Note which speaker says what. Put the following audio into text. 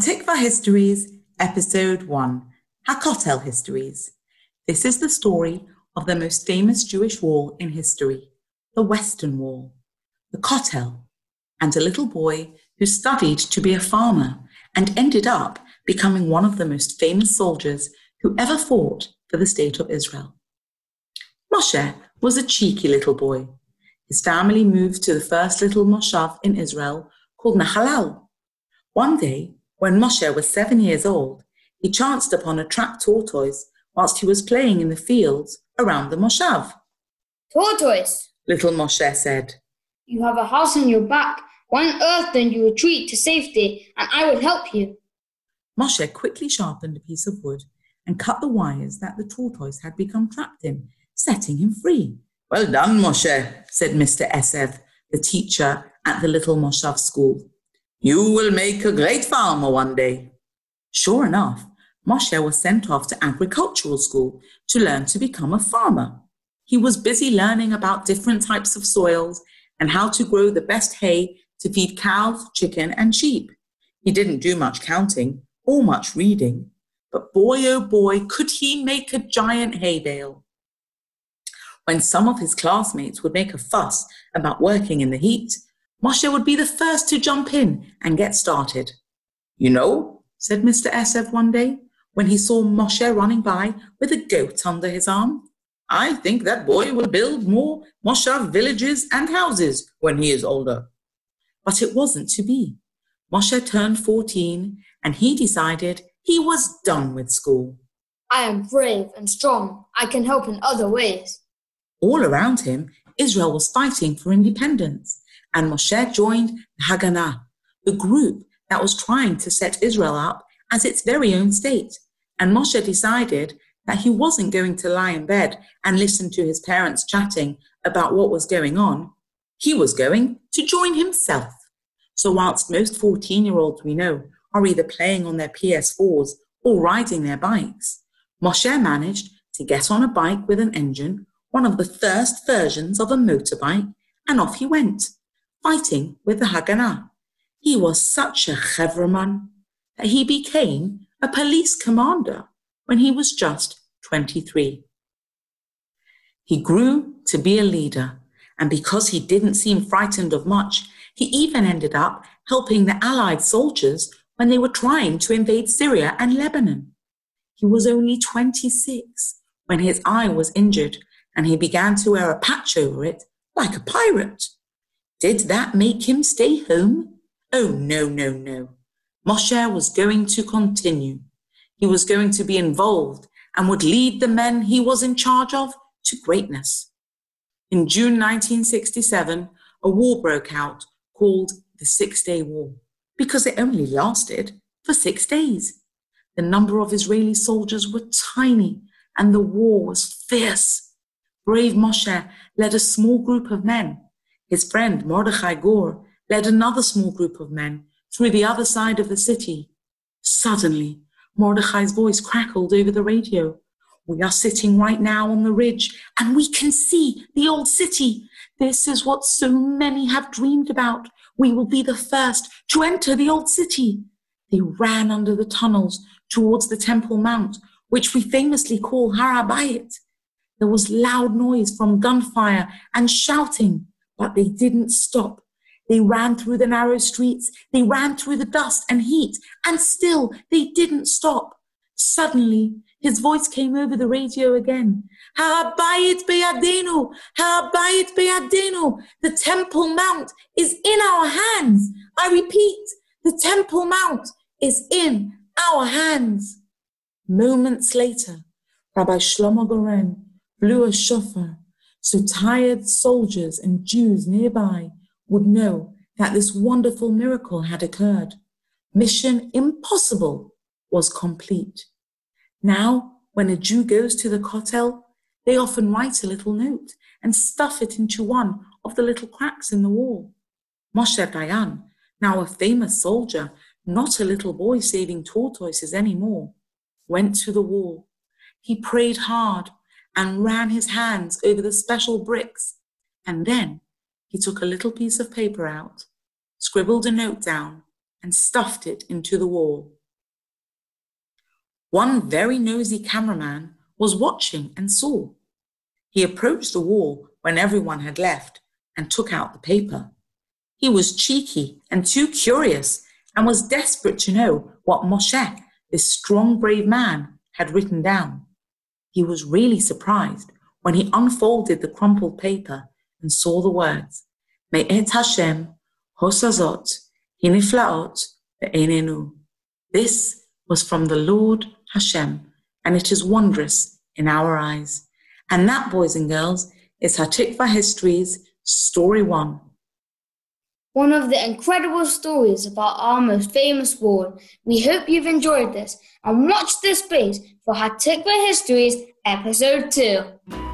Speaker 1: Hatikva Histories, Episode 1 Hakotel Histories. This is the story of the most famous Jewish wall in history, the Western Wall, the Kotel, and a little boy who studied to be a farmer and ended up becoming one of the most famous soldiers who ever fought for the state of Israel. Moshe was a cheeky little boy. His family moved to the first little moshav in Israel called Nahalal. One day, when Moshe was seven years old, he chanced upon a trapped tortoise whilst he was playing in the fields around the moshav.
Speaker 2: Tortoise,
Speaker 1: Little Moshe said,
Speaker 2: you have a house on your back. Why on earth don't you retreat to safety and I will help you?
Speaker 1: Moshe quickly sharpened a piece of wood and cut the wires that the tortoise had become trapped in, setting him free. Well done, Moshe, said Mr. Esev, the teacher at the little Moshav school. You will make a great farmer one day. Sure enough, Moshe was sent off to agricultural school to learn to become a farmer. He was busy learning about different types of soils and how to grow the best hay to feed cows, chicken, and sheep. He didn't do much counting or much reading, but boy oh boy, could he make a giant hay bale. When some of his classmates would make a fuss about working in the heat, Moshe would be the first to jump in and get started. You know, said Mr. Esev one day, when he saw Moshe running by with a goat under his arm, I think that boy will build more Moshav villages and houses when he is older. But it wasn't to be. Moshe turned 14 and he decided he was done with school.
Speaker 2: I am brave and strong. I can help in other ways.
Speaker 1: All around him, Israel was fighting for independence, and Moshe joined the Haganah, the group that was trying to set Israel up as its very own state. And Moshe decided that he wasn't going to lie in bed and listen to his parents chatting about what was going on. He was going to join himself. So, whilst most 14 year olds we know are either playing on their PS4s or riding their bikes, Moshe managed to get on a bike with an engine, one of the first versions of a motorbike, and off he went, fighting with the Haganah. He was such a chevraman that he became a police commander when he was just 23. He grew to be a leader, and because he didn't seem frightened of much, he even ended up helping the Allied soldiers when they were trying to invade Syria and Lebanon. He was only 26 when his eye was injured and he began to wear a patch over it like a pirate. Did that make him stay home? Oh, no, no, no. Moshe was going to continue. He was going to be involved and would lead the men he was in charge of to greatness. In June 1967, a war broke out called the Six Day War because it only lasted for six days. The number of Israeli soldiers were tiny and the war was fierce. Brave Moshe led a small group of men. His friend Mordechai Gur led another small group of men through the other side of the city. Suddenly, Mordechai's voice crackled over the radio. We are sitting right now on the ridge and we can see the old city. This is what so many have dreamed about. We will be the first to enter the old city. They ran under the tunnels towards the Temple Mount, which we famously call Har HaBayit. There was loud noise from gunfire and shouting, but they didn't stop. They ran through the narrow streets, they ran through the dust and heat, and still they didn't stop. Suddenly, his voice came over the radio again. Ha'abayit beyadenu, ha'abayit beyadenu. The Temple Mount is in our hands. I repeat, the Temple Mount is in our hands. Moments later, Rabbi Shlomo Goren blew a shofar, so tired soldiers and Jews nearby would know that this wonderful miracle had occurred. Mission impossible was complete. Now, when a Jew goes to the kotel, they often write a little note and stuff it into one of the little cracks in the wall. Moshe Dayan, now a famous soldier, not a little boy saving tortoises anymore, went to the wall. He prayed hard and ran his hands over the special bricks, and then he took a little piece of paper out, scribbled a note down, and stuffed it into the wall. One very nosy cameraman was watching and saw. He approached the wall when everyone had left and took out the paper. He was cheeky and too curious and was desperate to know what Moshe, this strong, brave man, had written down. He was really surprised when he unfolded the crumpled paper and saw the words, Me'et Hashem, Hosazot, Hiniflaot, Ve'enenu. This was from the Lord Hashem, and it is wondrous in our eyes. And that, boys and girls, is Hatikva History's Story One.
Speaker 2: One of the incredible stories about our most famous war. We hope you've enjoyed this and watch this space for Hatikva Histories Episode 2.